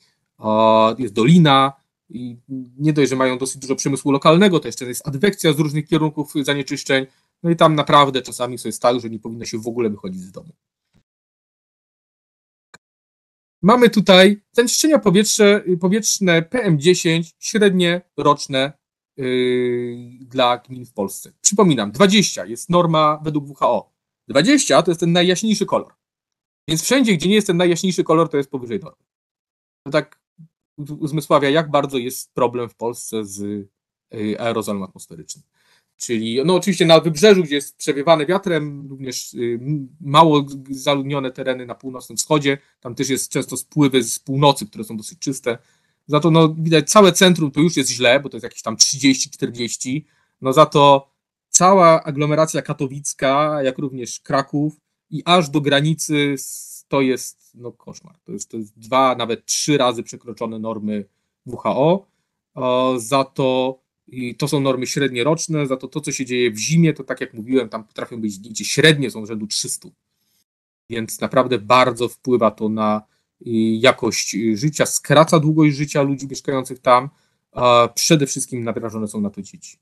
Jest dolina i nie dość, że mają dosyć dużo przemysłu lokalnego, to jeszcze jest adwekcja z różnych kierunków zanieczyszczeń. No i tam naprawdę czasami sobie jest że nie powinno się w ogóle wychodzić z domu. Mamy tutaj zanieczyszczenia powietrze, powietrzne PM10, średnie roczne dla gmin w Polsce. Przypominam, 20 jest norma według WHO. 20 to jest ten najjaśniejszy kolor. Więc wszędzie, gdzie nie jest ten najjaśniejszy kolor, to jest powyżej normy. To tak uzmysławia, jak bardzo jest problem w Polsce z yy, aerozolem atmosferycznym. Czyli no oczywiście na wybrzeżu, gdzie jest przewiewane wiatrem, również y, mało zaludnione tereny na północnym wschodzie, tam też jest często spływy z północy, które są dosyć czyste. Za to no, widać całe centrum to już jest źle, bo to jest jakieś tam 30-40. No za to cała aglomeracja katowicka, jak również Kraków i aż do granicy to jest no, koszmar. To jest, to jest dwa, nawet trzy razy przekroczone normy WHO. Za to i to są normy średnie roczne, za to to, co się dzieje w zimie, to tak jak mówiłem, tam potrafią być gdzie średnie są rzędu 300. Więc naprawdę bardzo wpływa to na jakość y, życia, skraca długość życia ludzi mieszkających tam, a przede wszystkim narażone są na to dzieci.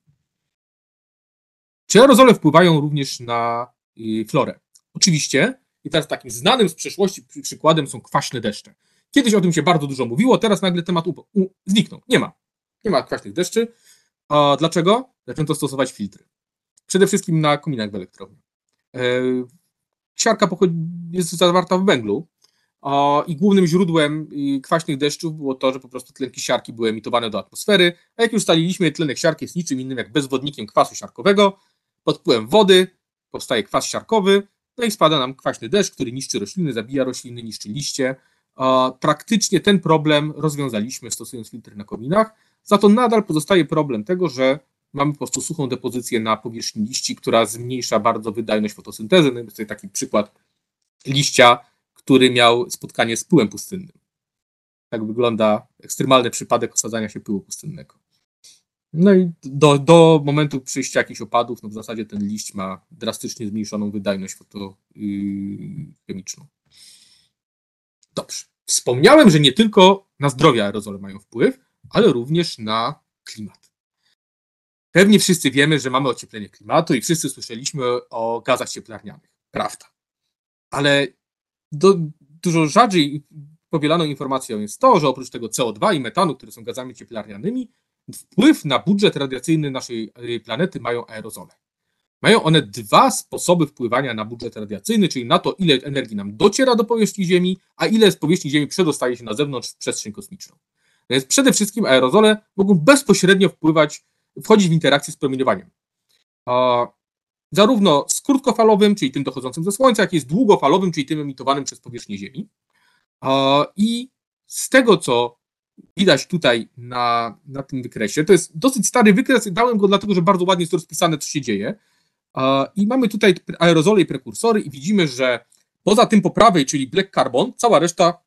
Czy aerozole wpływają również na y, florę? Oczywiście. I teraz takim znanym z przeszłości przykładem są kwaśne deszcze. Kiedyś o tym się bardzo dużo mówiło, teraz nagle temat zniknął. Nie ma. Nie ma kwaśnych deszczy. A dlaczego? Zaczęto stosować filtry. Przede wszystkim na kominach w elektrowni. E, siarka jest zawarta w węglu i głównym źródłem kwaśnych deszczów było to, że po prostu tlenki siarki były emitowane do atmosfery, a jak już ustaliliśmy, tlenek siarki jest niczym innym jak bezwodnikiem kwasu siarkowego. Pod wpływem wody powstaje kwas siarkowy, no i spada nam kwaśny deszcz, który niszczy rośliny, zabija rośliny, niszczy liście. Praktycznie ten problem rozwiązaliśmy stosując filtry na kominach, za to nadal pozostaje problem tego, że mamy po prostu suchą depozycję na powierzchni liści, która zmniejsza bardzo wydajność fotosyntezy. No jest tutaj taki przykład liścia, który miał spotkanie z pyłem pustynnym. Tak wygląda ekstremalny przypadek osadzania się pyłu pustynnego. No i do, do momentu przyjścia jakichś opadów, no w zasadzie ten liść ma drastycznie zmniejszoną wydajność fotochemiczną. Dobrze. Wspomniałem, że nie tylko na zdrowie aerozole mają wpływ, ale również na klimat. Pewnie wszyscy wiemy, że mamy ocieplenie klimatu i wszyscy słyszeliśmy o gazach cieplarnianych. Prawda. Ale do, dużo rzadziej powielaną informacją jest to, że oprócz tego CO2 i metanu, które są gazami cieplarnianymi, wpływ na budżet radiacyjny naszej planety mają aerozole. Mają one dwa sposoby wpływania na budżet radiacyjny, czyli na to, ile energii nam dociera do powierzchni Ziemi, a ile z powierzchni Ziemi przedostaje się na zewnątrz w przestrzeń kosmiczną. Więc przede wszystkim aerozole mogą bezpośrednio wpływać, wchodzić w interakcję z promieniowaniem. Zarówno z krótkofalowym, czyli tym dochodzącym ze Słońca, jak i z długofalowym, czyli tym emitowanym przez powierzchnię Ziemi. I z tego, co widać tutaj na, na tym wykresie, to jest dosyć stary wykres, dałem go dlatego, że bardzo ładnie jest rozpisane, co się dzieje. I mamy tutaj aerozole i prekursory i widzimy, że poza tym po prawej, czyli black carbon, cała reszta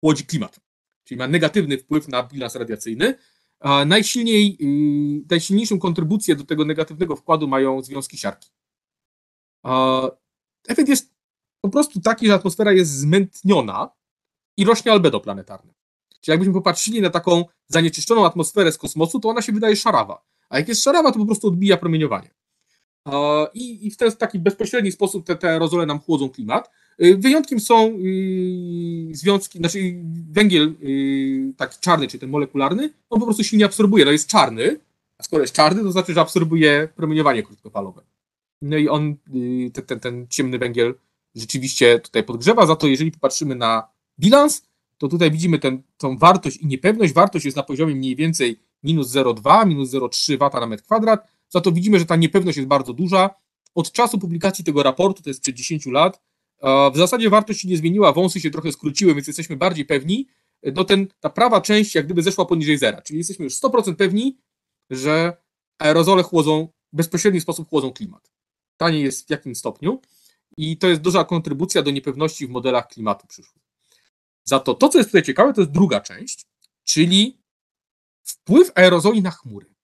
chłodzi klimat czyli ma negatywny wpływ na bilans radiacyjny. Najsilniej, yy, najsilniejszą kontrybucję do tego negatywnego wkładu mają związki siarki. Efekt jest po prostu taki, że atmosfera jest zmętniona i rośnie albedo planetarne. Czyli jakbyśmy popatrzyli na taką zanieczyszczoną atmosferę z kosmosu, to ona się wydaje szarawa. A jak jest szarawa, to po prostu odbija promieniowanie. I, i w ten taki bezpośredni sposób te, te aerozole nam chłodzą klimat. Y, wyjątkiem są y, związki, znaczy węgiel y, taki czarny, czy ten molekularny, on po prostu silnie absorbuje, no jest czarny, a skoro jest czarny, to znaczy, że absorbuje promieniowanie krótkofalowe. No i on, ten, ten, ten ciemny węgiel rzeczywiście tutaj podgrzewa, za to jeżeli popatrzymy na bilans, to tutaj widzimy ten, tą wartość i niepewność. Wartość jest na poziomie mniej więcej minus 0,2, minus 0,3 W na metr kwadrat, za to widzimy, że ta niepewność jest bardzo duża. Od czasu publikacji tego raportu, to jest przed 10 lat, w zasadzie wartość się nie zmieniła, wąsy się trochę skróciły, więc jesteśmy bardziej pewni. No ten, ta prawa część jak gdyby zeszła poniżej zera, czyli jesteśmy już 100% pewni, że aerozole chłodzą, w bezpośredni sposób chłodzą klimat. Tanie jest w jakim stopniu i to jest duża kontrybucja do niepewności w modelach klimatu przyszłych. Za to to, co jest tutaj ciekawe, to jest druga część, czyli wpływ aerozoli na chmury.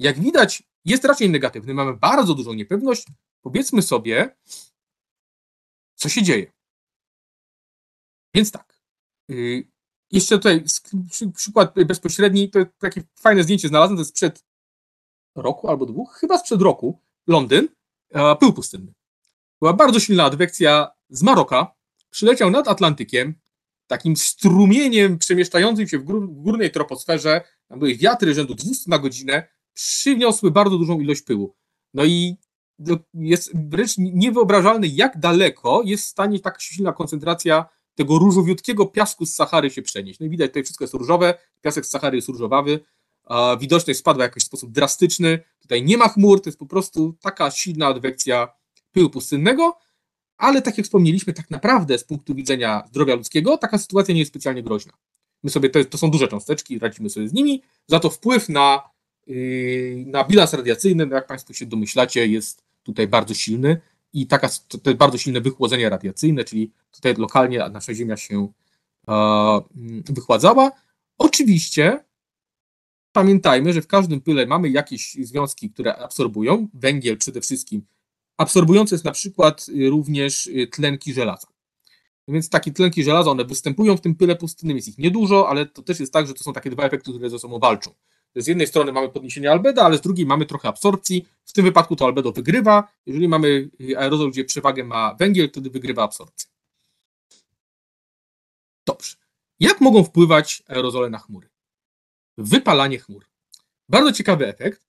Jak widać, jest raczej negatywny, mamy bardzo dużą niepewność. Powiedzmy sobie, co się dzieje. Więc tak. Y, jeszcze tutaj przykład bezpośredni, to takie fajne zdjęcie znalazłem, to jest sprzed roku albo dwóch, chyba sprzed roku, Londyn, pył pustynny. Była bardzo silna adwekcja z Maroka, przyleciał nad Atlantykiem, takim strumieniem przemieszczającym się w, w górnej troposferze, tam były wiatry rzędu 200 na godzinę, przyniosły bardzo dużą ilość pyłu. No i jest wręcz niewyobrażalny, jak daleko jest w stanie taka silna koncentracja tego różowiutkiego piasku z Sahary się przenieść. No i widać, tutaj wszystko jest różowe, piasek z Sahary jest różowawy, widoczność spadła w jakiś sposób drastyczny, tutaj nie ma chmur, to jest po prostu taka silna adwekcja pyłu pustynnego, ale tak jak wspomnieliśmy, tak naprawdę z punktu widzenia zdrowia ludzkiego taka sytuacja nie jest specjalnie groźna. My sobie, to, to są duże cząsteczki, radzimy sobie z nimi, za to wpływ na, na bilans radiacyjny, no jak Państwo się domyślacie, jest tutaj bardzo silny i taka, to bardzo silne wychłodzenie radiacyjne, czyli tutaj lokalnie nasza Ziemia się e, wychładzała. Oczywiście pamiętajmy, że w każdym pyle mamy jakieś związki, które absorbują, węgiel przede wszystkim. Absorbujący jest na przykład również tlenki żelaza. Więc takie tlenki żelaza, one występują w tym pyle pustynnym, jest ich niedużo, ale to też jest tak, że to są takie dwa efekty, które ze sobą walczą. Z jednej strony mamy podniesienie albeda, ale z drugiej mamy trochę absorpcji. W tym wypadku to albedo wygrywa. Jeżeli mamy aerozol, gdzie przewagę ma węgiel, wtedy wygrywa absorpcja. Dobrze. Jak mogą wpływać aerozole na chmury? Wypalanie chmur. Bardzo ciekawy efekt.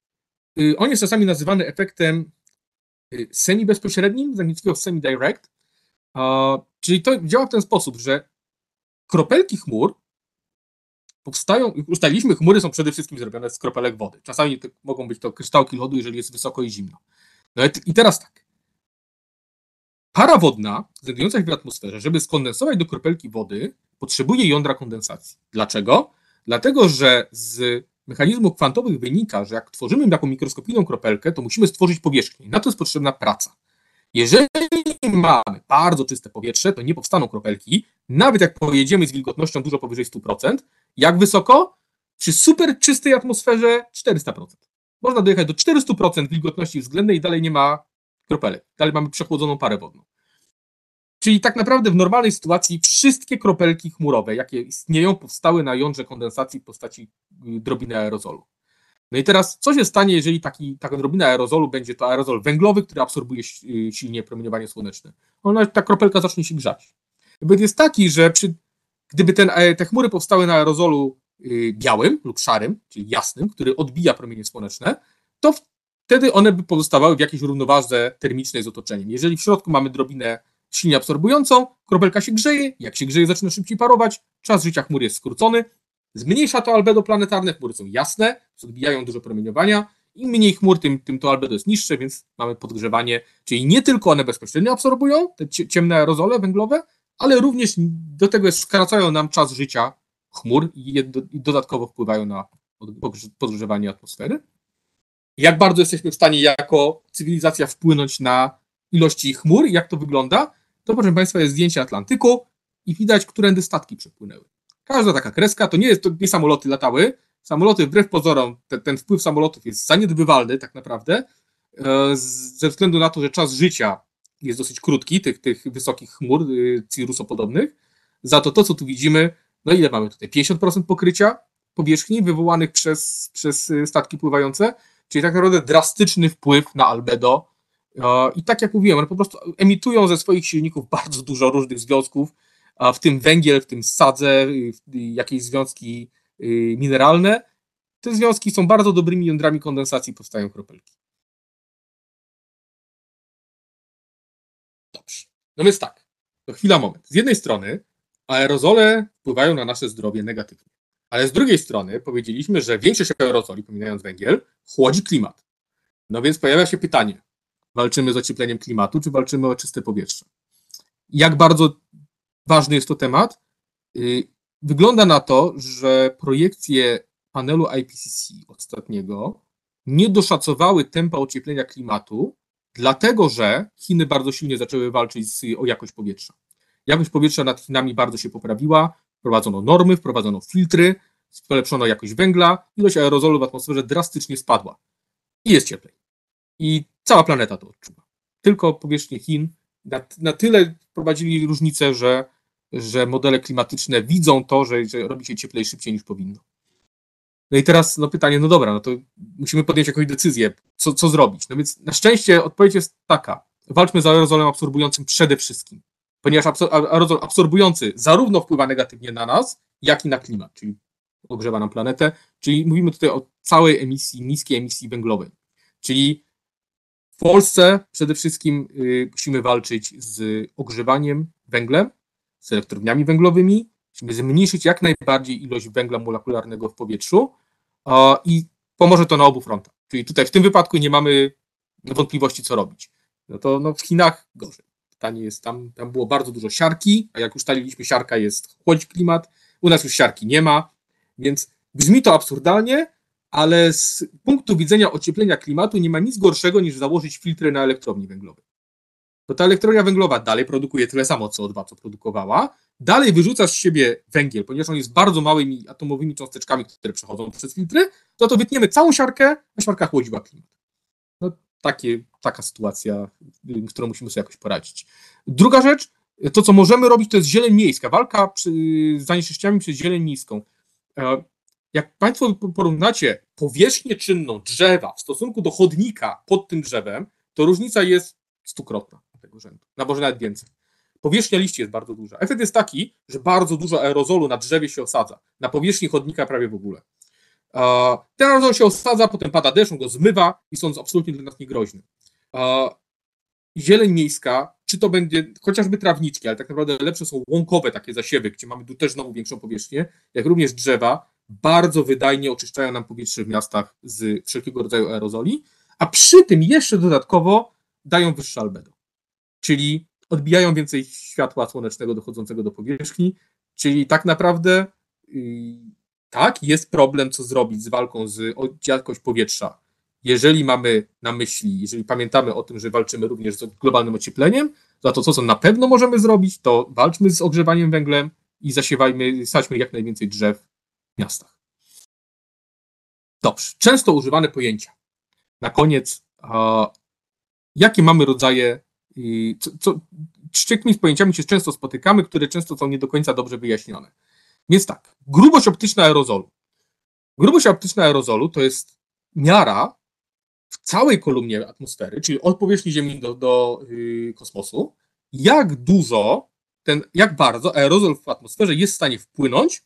Y, on jest czasami nazywany efektem y, semi-bezpośrednim, z angielskiego semi-direct, czyli to działa w ten sposób, że kropelki chmur powstają, ustaliliśmy, chmury są przede wszystkim zrobione z kropelek wody. Czasami mogą być to kryształki lodu, jeżeli jest wysoko i zimno. No i teraz tak. Para wodna, znajdująca się w atmosferze, żeby skondensować do kropelki wody, potrzebuje jądra kondensacji. Dlaczego? Dlatego, że z mechanizmów kwantowych wynika, że jak tworzymy taką mikroskopijną kropelkę, to musimy stworzyć powierzchnię. Na to jest potrzebna praca. Jeżeli mamy bardzo czyste powietrze, to nie powstaną kropelki, nawet jak pojedziemy z wilgotnością dużo powyżej 100%. Jak wysoko? Przy super czystej atmosferze 400%. Można dojechać do 400% wilgotności względnej i dalej nie ma kropelek. Dalej mamy przechłodzoną parę wodną. Czyli tak naprawdę w normalnej sytuacji wszystkie kropelki chmurowe, jakie istnieją, powstały na jądrze kondensacji w postaci y, drobiny aerozolu. No i teraz, co się stanie, jeżeli taki, taka drobina aerozolu będzie to aerozol węglowy, który absorbuje y, silnie promieniowanie słoneczne? Ona, ta kropelka zacznie się grzać. Efekt jest taki, że przy, gdyby ten, e, te chmury powstały na aerozolu y, białym lub szarym, czyli jasnym, który odbija promienie słoneczne, to wtedy one by pozostawały w jakiejś równowadze termicznej z otoczeniem. Jeżeli w środku mamy drobinę silnie absorbującą, kropelka się grzeje, jak się grzeje, zaczyna szybciej parować, czas życia chmur jest skrócony, zmniejsza to albedo planetarne, chmury są jasne, odbijają dużo promieniowania, im mniej chmur, tym, tym to albedo jest niższe, więc mamy podgrzewanie, czyli nie tylko one bezpośrednio absorbują te ciemne aerozole węglowe, ale również do tego skracają nam czas życia chmur i, dodatkowo wpływają na podgrzewanie atmosfery. Jak bardzo jesteśmy w stanie jako cywilizacja wpłynąć na ilości chmur i jak to wygląda, to proszę Państwa jest zdjęcie Atlantyku i widać, którędy statki przepłynęły. Każda taka kreska, to nie jest, to nie samoloty latały, samoloty wbrew pozorom, te, ten wpływ samolotów jest zaniedbywalny tak naprawdę, e, ze względu na to, że czas życia jest dosyć krótki, tych, tych wysokich chmur y, cirrusopodobnych. Za to to, co tu widzimy, no ile mamy tutaj? 50% pokrycia powierzchni wywołanych przez, przez y, statki pływające, czyli tak naprawdę drastyczny wpływ na albedo. E, I tak jak mówiłem, one po prostu emitują ze swoich silników bardzo dużo różnych związków, w tym węgiel, w tym sadze, y, jakieś związki mineralne. Te związki są bardzo dobrymi jądrami kondensacji, powstają kropelki. No więc tak, to chwila, moment. Z jednej strony aerozole wpływają na nasze zdrowie negatywnie, ale z drugiej strony powiedzieliśmy, że większość aerozoli, pominając węgiel, chłodzi klimat. No więc pojawia się pytanie, walczymy z ociepleniem klimatu, czy walczymy o czyste powietrze? Jak bardzo ważny jest to temat? Y, wygląda na to, że projekcje panelu IPCC ostatniego nie doszacowały tempa ocieplenia klimatu dlatego że Chiny bardzo silnie zaczęły walczyć z, o jakość powietrza. Jakość powietrza nad Chinami bardzo się poprawiła, wprowadzono normy, wprowadzono filtry, polepszono jakość węgla, ilość aerozolu w atmosferze drastycznie spadła i jest cieplej. I cała planeta to odczuwa. Tylko powierzchnie Chin na, na tyle wprowadzili różnicę, że, że modele klimatyczne widzą to, że, że robi się cieplej szybciej niż powinno. No i teraz no pytanie, no dobra, no to musimy podjąć jakąś decyzję, co, co zrobić. No więc na szczęście odpowiedź jest taka. Walczmy z aerozolem absorbującym przede wszystkim, ponieważ aerozol absorbujący zarówno wpływa negatywnie na nas, jak i na klimat, czyli ogrzewa nam planetę, czyli mówimy tutaj o całej emisji, niskiej emisji węglowej. Czyli w Polsce przede wszystkim y, musimy walczyć z ogrzewaniem węglem, z elektrowniami węglowymi, musimy zmniejszyć jak najbardziej ilość węgla molekularnego w powietrzu, i pomoże to na obu frontach. Czyli tutaj w tym wypadku nie mamy wątpliwości, co robić. No to no w Chinach gorzej. Pytanie jest, tam, tam było bardzo dużo siarki, a jak ustaliliśmy, siarka jest chłodzi klimat, u nas już siarki nie ma, więc brzmi to absurdalnie, ale z punktu widzenia ocieplenia klimatu nie ma nic gorszego niż założyć filtry na elektrowni węglowej. To ta elektrownia węglowa dalej produkuje tyle samo CO2, co produkowała, dalej wyrzuca z siebie węgiel, ponieważ on jest bardzo małymi atomowymi cząsteczkami, które przechodzą przez filtry, to to wytniemy całą siarkę, a siarka chłodziła klimat. No, takie, taka sytuacja, którą musimy sobie jakoś poradzić. Druga rzecz, to co możemy robić, to jest zieleń miejska, walka przy, z zanieczyszczeniami przez zieleń miejską. E, jak Państwo porównacie powierzchnię czynną drzewa w stosunku do chodnika pod tym drzewem, to różnica jest stukrotna tego rzędu, na może nawet więcej. Powierzchnia liści jest bardzo duża. Efekt jest taki, że bardzo dużo aerozolu na drzewie się osadza, na powierzchni chodnika prawie w ogóle. Ten aerozol się osadza, potem pada deszcz, on go zmywa i są absolutnie dla nas niegroźny. Zieleń miejska, czy to będzie chociażby trawniczki, ale tak naprawdę lepsze są łąkowe takie zasiewy, gdzie mamy tu też znowu większą powierzchnię, jak również drzewa, bardzo wydajnie oczyszczają nam powietrze w miastach z wszelkiego rodzaju aerozoli, a przy tym jeszcze dodatkowo dają wyższe albedo czyli odbijają więcej światła słonecznego dochodzącego do powierzchni, czyli tak naprawdę yy, tak, jest problem, co zrobić z walką z jakość powietrza. Jeżeli mamy na myśli, jeżeli pamiętamy o tym, że walczymy również z globalnym ociepleniem, to to, co na pewno możemy zrobić, to walczmy z ogrzewaniem węglem i zasiewajmy, sadźmy jak najwięcej drzew w miastach. Dobrze, często używane pojęcia. Na koniec, jakie mamy rodzaje co, co, z jakimiś pojęciami się często spotykamy, które często są nie do końca dobrze wyjaśnione. Więc tak, grubość optyczna aerozolu. Grubość optyczna aerozolu to jest miara w całej kolumnie atmosfery, czyli od powierzchni Ziemi do, do yy, kosmosu, jak dużo, ten, jak bardzo aerozol w atmosferze jest w stanie wpłynąć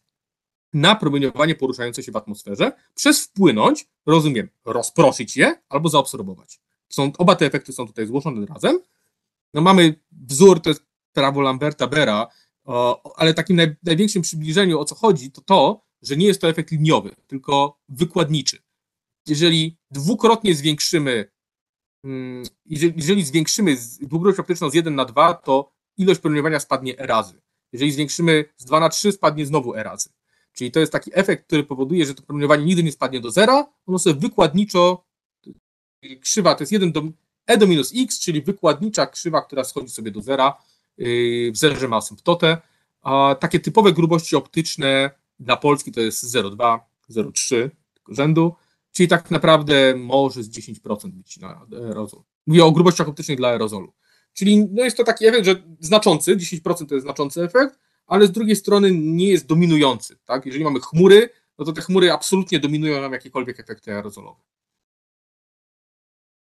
na promieniowanie poruszające się w atmosferze, przez wpłynąć, rozumiem, rozproszyć je albo zaabsorbować. Są, oba te efekty są tutaj złożone razem no mamy wzór, to jest prawo Lamberta Bera, ale takim naj, największym przybliżeniu o co chodzi, to to, że nie jest to efekt liniowy, tylko wykładniczy. Jeżeli dwukrotnie zwiększymy, mm, jeżeli, jeżeli zwiększymy długość optyczną z 1 na 2, to ilość promieniowania spadnie e razy. Jeżeli zwiększymy z 2 na 3, spadnie znowu e razy. Czyli to jest taki efekt, który powoduje, że to promieniowanie nigdy nie spadnie do zera, ono sobie wykładniczo krzywa, to jest 1 do, e do minus x, czyli wykładnicza krzywa, która schodzi sobie do zera, yy, w zerze ma asymptotę. A takie typowe grubości optyczne dla Polski to jest 0,2, 0,3 rzędu, czyli tak naprawdę może z 10% być na aerozol. Mówię o grubościach optycznych dla aerozolu. Czyli no jest to taki efekt, że znaczący, 10% to jest znaczący efekt, ale z drugiej strony nie jest dominujący. Tak? Jeżeli mamy chmury, no to te chmury absolutnie dominują nam jakiekolwiek efekty aerozolowe.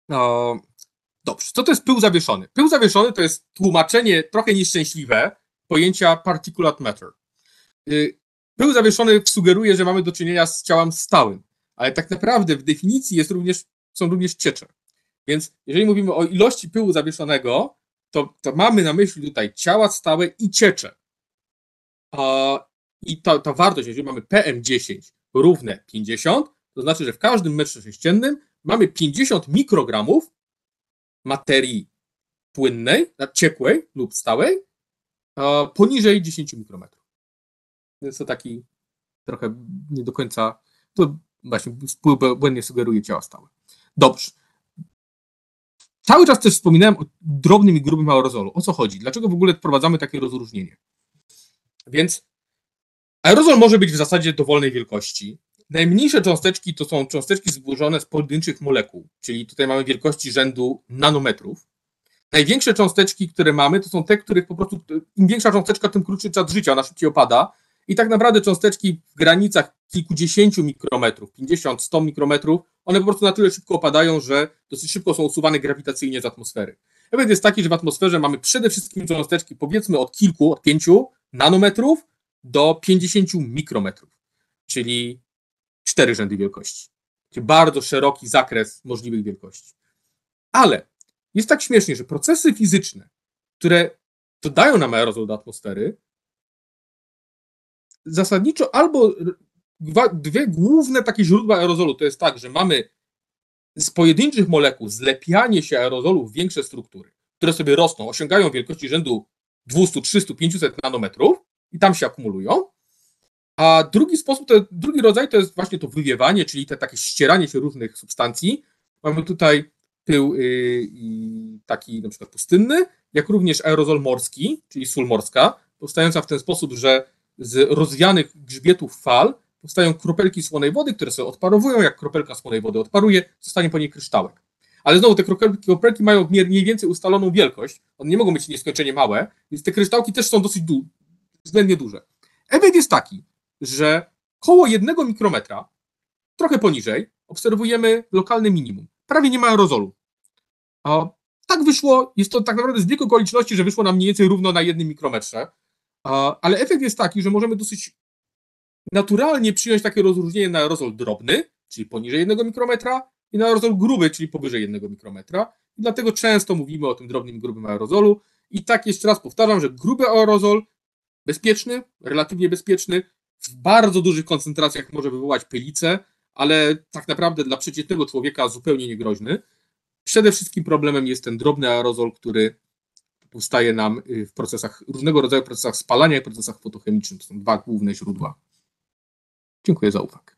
No, Dobrze, co to jest pył zawieszony? Pył zawieszony to jest tłumaczenie trochę nieszczęśliwe pojęcia particulate matter. Y, pył zawieszony sugeruje, że mamy do czynienia z ciałem stałym, ale tak naprawdę w definicji jest również, są również ciecze. Więc jeżeli mówimy o ilości pyłu zawieszonego, to, to mamy na myśli tutaj ciała stałe i ciecze. I ta, ta wartość, jeżeli mamy PM10 równe 50, to znaczy, że w każdym metrze sześciennym mamy 50 mikrogramów materii płynnej, ciekłej lub stałej, poniżej 10 mikrometrów. Jest to taki trochę nie do końca, to właśnie błędnie sugeruje ciała stałe. Dobrze. Cały czas też wspominałem o drobnym i grubym aerozolu. O co chodzi? Dlaczego w ogóle wprowadzamy takie rozróżnienie? Więc aerozol może być w zasadzie dowolnej wielkości. Najmniejsze cząsteczki to są cząsteczki złożone z pojedynczych molekuł, czyli tutaj mamy wielkości rzędu nanometrów. Największe cząsteczki, które mamy, to są te, których po prostu im większa cząsteczka, tym krótszy czas życia, ona szybciej opada. I tak naprawdę cząsteczki w granicach kilkudziesięciu mikrometrów, 50, 100 mikrometrów, one po prostu na tyle szybko opadają, że dosyć szybko są usuwane grawitacyjnie z atmosfery. Efekt jest taki, że w atmosferze mamy przede wszystkim cząsteczki powiedzmy od kilku, od pięciu nanometrów do 50 mikrometrów, czyli cztery rzędy wielkości. Bardzo szeroki zakres możliwych wielkości. Ale jest tak śmiesznie, że procesy fizyczne, które dodają nam aerozol do atmosfery, zasadniczo albo dwie główne takie źródła aerozolu to jest tak, że mamy z pojedynczych molekuł zlepianie się aerozolu w większe struktury, które sobie rosną, osiągają wielkości rzędu 200, 300, 500 nanometrów i tam się akumulują, a drugi sposób, to, drugi rodzaj to jest właśnie to wywiewanie, czyli te takie ścieranie się różnych substancji. Mamy tutaj pył yy, taki na przykład pustynny jak również aerozol morski, czyli sól morska, powstająca w ten sposób, że z rozwianych grzbietów fal powstają kropelki słonej wody, które sobie odparowują, jak kropelka słonej wody odparuje, zostanie po niej kryształek. Ale znowu te kropelki, kropelki mają mniej więcejustaloną wielkość, one nie mogą być nieskończenie małe, więc te kryształki też są dosyć du względnie duże. Efekt jest taki, że koło jednego mikrometra, trochę poniżej, obserwujemy lokalne minimum. Prawie nie ma aerozolu. A tak wyszło, jest to tak naprawdę zbieg okoliczności, że wyszło nam mniej więcej równo na jednym mikrometrze, ale efekt jest taki, że możemy dosyć naturalnie przyjąć takie rozróżnienie na aerozol drobny, czyli poniżej jednego mikrometra, i na aerozol gruby, czyli powyżej jednego mikrometra. I dlatego często mówimy o tym drobnym grubym aerozolu. I tak jeszcze raz powtarzam, że gruby aerozol bezpieczny, relatywnie bezpieczny, w bardzo dużych koncentracjach może wywołać pylicę, ale tak naprawdę dla przeciętnego człowieka zupełnie niegroźny. Przede wszystkim problemem jest ten drobny aerozol, który powstaje nam y, w procesach, różnego rodzaju procesach spalania i procesach fotochemicznych. To są dwa główne źródła. Dziękuję za uwagę.